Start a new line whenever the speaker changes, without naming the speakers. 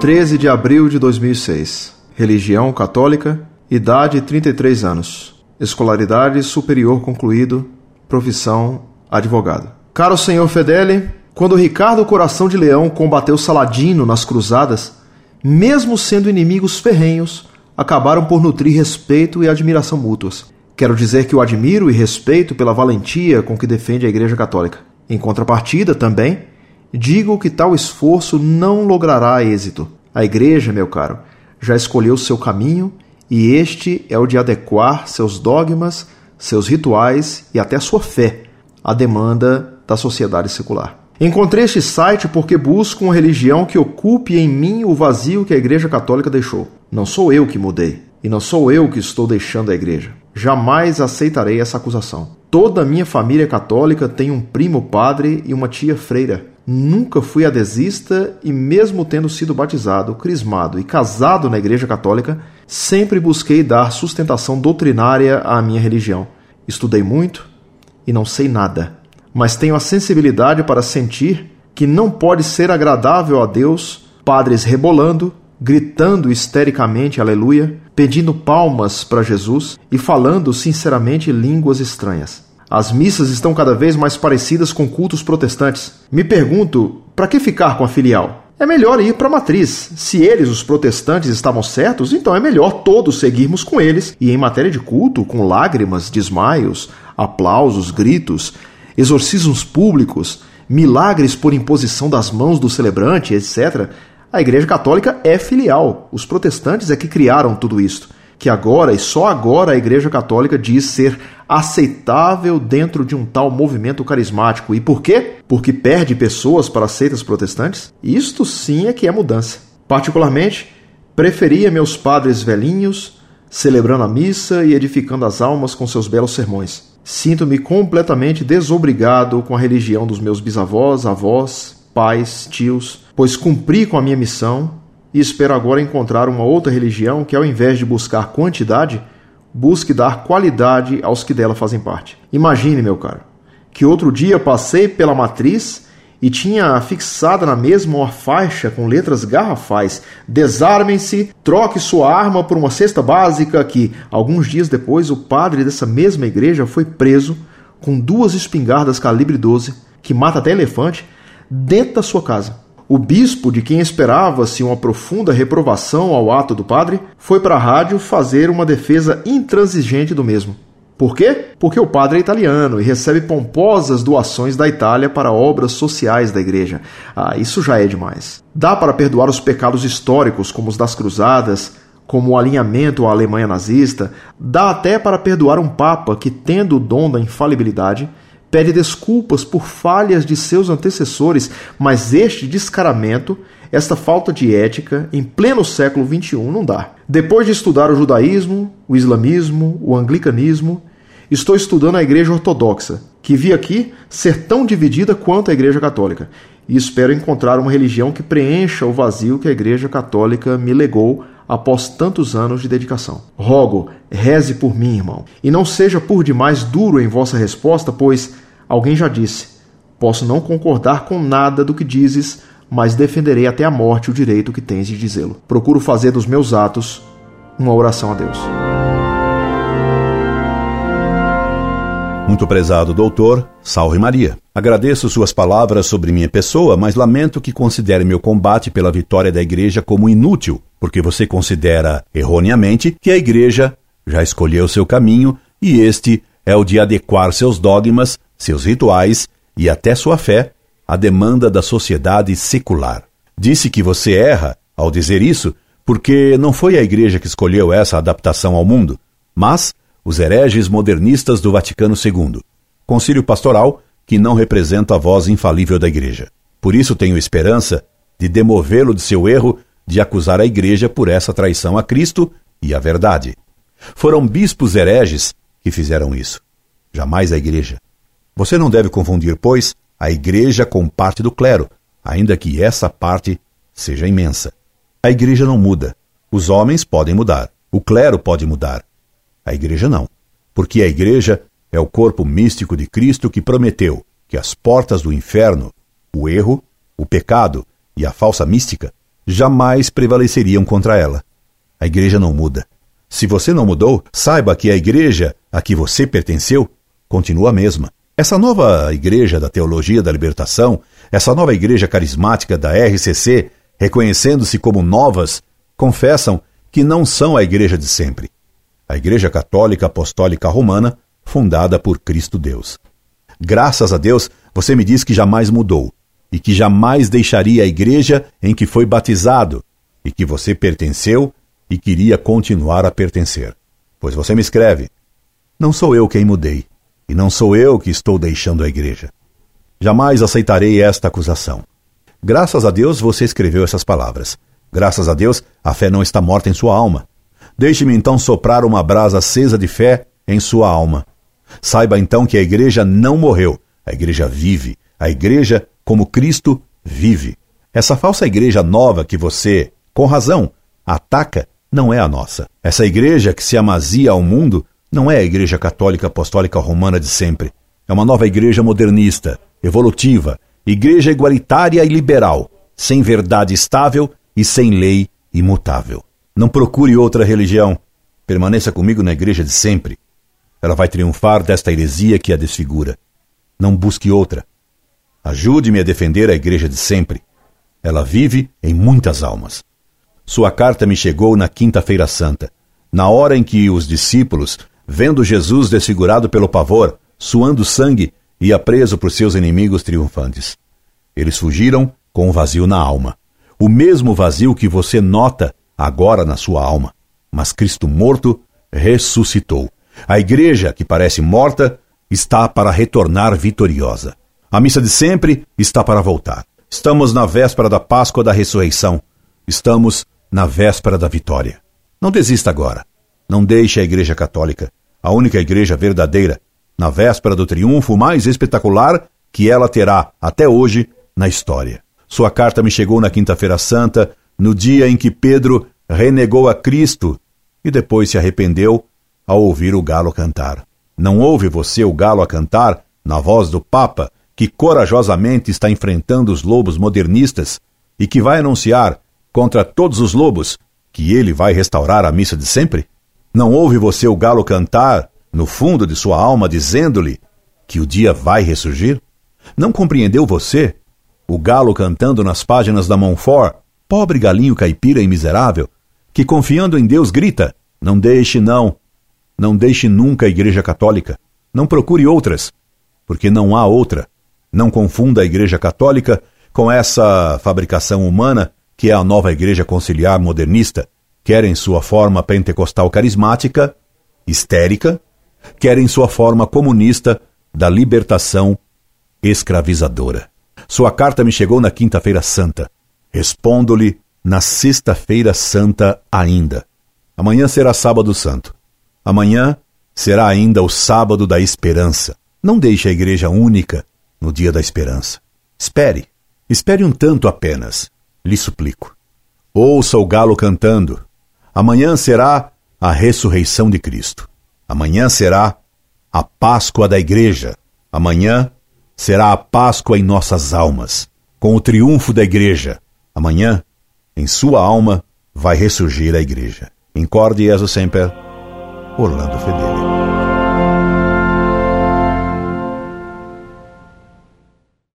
13 de abril de 2006. Religião católica, idade 33 anos. Escolaridade superior concluído, profissão advogado. Caro senhor Fedele, quando Ricardo Coração de Leão combateu Saladino nas cruzadas, mesmo sendo inimigos ferrenhos, acabaram por nutrir respeito e admiração mútuas. Quero dizer que o admiro e respeito pela valentia com que defende a Igreja Católica. Em contrapartida, também, digo que tal esforço não logrará êxito. A Igreja, meu caro, já escolheu seu caminho e este é o de adequar seus dogmas, seus rituais e até sua fé à demanda da sociedade secular. Encontrei este site porque busco uma religião que ocupe em mim o vazio que a Igreja Católica deixou. Não sou eu que mudei, e não sou eu que estou deixando a Igreja. Jamais aceitarei essa acusação. Toda a minha família católica tem um primo padre e uma tia freira. Nunca fui adesista e, mesmo tendo sido batizado, crismado e casado na Igreja Católica, sempre busquei dar sustentação doutrinária à minha religião. Estudei muito e não sei nada, mas tenho a sensibilidade para sentir que não pode ser agradável a Deus padres rebolando, gritando histericamente aleluia, pedindo palmas para Jesus e falando sinceramente línguas estranhas. As missas estão cada vez mais parecidas com cultos protestantes. Me pergunto, para que ficar com a filial? É melhor ir para a matriz. Se eles, os protestantes, estavam certos, então é melhor todos seguirmos com eles. E em matéria de culto, com lágrimas, desmaios, aplausos, gritos, exorcismos públicos, milagres por imposição das mãos do celebrante, etc., a Igreja Católica é filial. Os protestantes é que criaram tudo isto. Que agora e só agora a Igreja Católica diz ser aceitável dentro de um tal movimento carismático. E por quê? Porque perde pessoas para seitas protestantes? Isto sim é que é mudança. Particularmente, preferia meus padres velhinhos, celebrando a missa e edificando as almas com seus belos sermões. Sinto-me completamente desobrigado com a religião dos meus bisavós, avós, pais, tios, pois cumpri com a minha missão e espero agora encontrar uma outra religião que, ao invés de buscar quantidade, busque dar qualidade aos que dela fazem parte. Imagine, meu caro, que outro dia passei pela matriz e tinha fixada na mesma uma faixa com letras garrafais: Desarmem-se, troque sua arma por uma cesta básica. Que, alguns dias depois, o padre dessa mesma igreja foi preso com duas espingardas calibre 12, que mata até elefante, dentro da sua casa. O bispo, de quem esperava-se uma profunda reprovação ao ato do padre, foi para a rádio fazer uma defesa intransigente do mesmo. Por quê? Porque o padre é italiano e recebe pomposas doações da Itália para obras sociais da igreja. Ah, isso já é demais. Dá para perdoar os pecados históricos, como os das cruzadas, como o alinhamento à Alemanha nazista, dá até para perdoar um papa que, tendo o dom da infalibilidade, pede desculpas por falhas de seus antecessores, mas este descaramento, esta falta de ética, em pleno século XXI, não dá. Depois de estudar o judaísmo, o islamismo, o anglicanismo, estou estudando a Igreja Ortodoxa, que vi aqui ser tão dividida quanto a Igreja Católica, e espero encontrar uma religião que preencha o vazio que a Igreja Católica me legou após tantos anos de dedicação. Rogo, reze por mim, irmão, e não seja por demais duro em vossa resposta, pois alguém já disse: Posso não concordar com nada do que dizes, mas defenderei até a morte o direito que tens de dizê-lo. Procuro fazer dos meus atos uma oração a Deus.
Muito prezado doutor, salve Maria. Agradeço suas palavras sobre minha pessoa, mas lamento que considere meu combate pela vitória da Igreja como inútil, porque você considera, erroneamente, que a Igreja já escolheu seu caminho e este é o de adequar seus dogmas, seus rituais e até sua fé à demanda da sociedade secular. Disse que você erra ao dizer isso, porque não foi a Igreja que escolheu essa adaptação ao mundo, mas os hereges modernistas do Vaticano II, concílio pastoral que não representa a voz infalível da Igreja. Por isso tenho esperança de demovê-lo de seu erro de acusar a Igreja por essa traição a Cristo e à verdade. Foram bispos hereges que fizeram isso, jamais a Igreja. Você não deve confundir, pois, a Igreja com parte do clero, ainda que essa parte seja imensa. A Igreja não muda. Os homens podem mudar. O clero pode mudar. A igreja não, porque a igreja é o corpo místico de Cristo que prometeu que as portas do inferno, o erro, o pecado e a falsa mística jamais prevaleceriam contra ela. A igreja não muda. Se você não mudou, saiba que a igreja a que você pertenceu continua a mesma. Essa nova igreja da teologia da libertação, essa nova igreja carismática da RCC, reconhecendo-se como novas, confessam que não são a igreja de sempre. A Igreja Católica Apostólica Romana, fundada por Cristo Deus. Graças a Deus, você me diz que jamais mudou e que jamais deixaria a igreja em que foi batizado e que você pertenceu e queria continuar a pertencer. Pois você me escreve: Não sou eu quem mudei, e não sou eu que estou deixando a igreja. Jamais aceitarei esta acusação. Graças a Deus você escreveu essas palavras. Graças a Deus a fé não está morta em sua alma. Deixe-me então soprar uma brasa acesa de fé em sua alma. Saiba então que a igreja não morreu, a igreja vive, a igreja como Cristo vive. Essa falsa igreja nova que você, com razão, ataca não é a nossa. Essa igreja que se amazia ao mundo não é a Igreja Católica Apostólica Romana de sempre. É uma nova igreja modernista, evolutiva, igreja igualitária e liberal, sem verdade estável e sem lei imutável. Não procure outra religião. Permaneça comigo na igreja de sempre. Ela vai triunfar desta heresia que a desfigura. Não busque outra. Ajude-me a defender a igreja de sempre. Ela vive em muitas almas. Sua carta me chegou na Quinta-feira Santa, na hora em que os discípulos vendo Jesus desfigurado pelo pavor, suando sangue, ia preso por seus inimigos triunfantes. Eles fugiram com um vazio na alma. O mesmo vazio que você nota agora na sua alma. Mas Cristo morto ressuscitou. A igreja, que parece morta, está para retornar vitoriosa. A missa de sempre está para voltar. Estamos na véspera da Páscoa da ressurreição. Estamos na véspera da vitória. Não desista agora. Não deixe a Igreja Católica a única igreja verdadeira, na véspera do triunfo mais espetacular que ela terá até hoje na história. Sua carta me chegou na Quinta-feira Santa, no dia em que Pedro renegou a Cristo e depois se arrependeu ao ouvir o galo cantar. Não ouve você o galo a cantar na voz do Papa, que corajosamente está enfrentando os lobos modernistas e que vai anunciar contra todos os lobos que ele vai restaurar a missa de sempre? Não ouve você o galo cantar no fundo de sua alma dizendo-lhe que o dia vai ressurgir? Não compreendeu você o galo cantando nas páginas da Montfort, pobre galinho caipira e miserável, que confiando em Deus grita: Não deixe, não, não deixe nunca a Igreja Católica, não procure outras, porque não há outra. Não confunda a Igreja Católica com essa fabricação humana que é a nova Igreja Conciliar Modernista quer em sua forma pentecostal carismática, histérica, quer em sua forma comunista da libertação escravizadora. Sua carta me chegou na Quinta-feira Santa. Respondo-lhe na Sexta-feira Santa ainda. Amanhã será Sábado Santo. Amanhã será ainda o Sábado da Esperança. Não deixe a Igreja única no dia da esperança. Espere, espere um tanto apenas, lhe suplico. Ouça o galo cantando, Amanhã será a ressurreição de Cristo. Amanhã será a Páscoa da Igreja. Amanhã será a Páscoa em nossas almas, com o triunfo da Igreja. Amanhã, em sua alma, vai ressurgir a Igreja. Incorde Jesus Semper, Orlando Fedeli.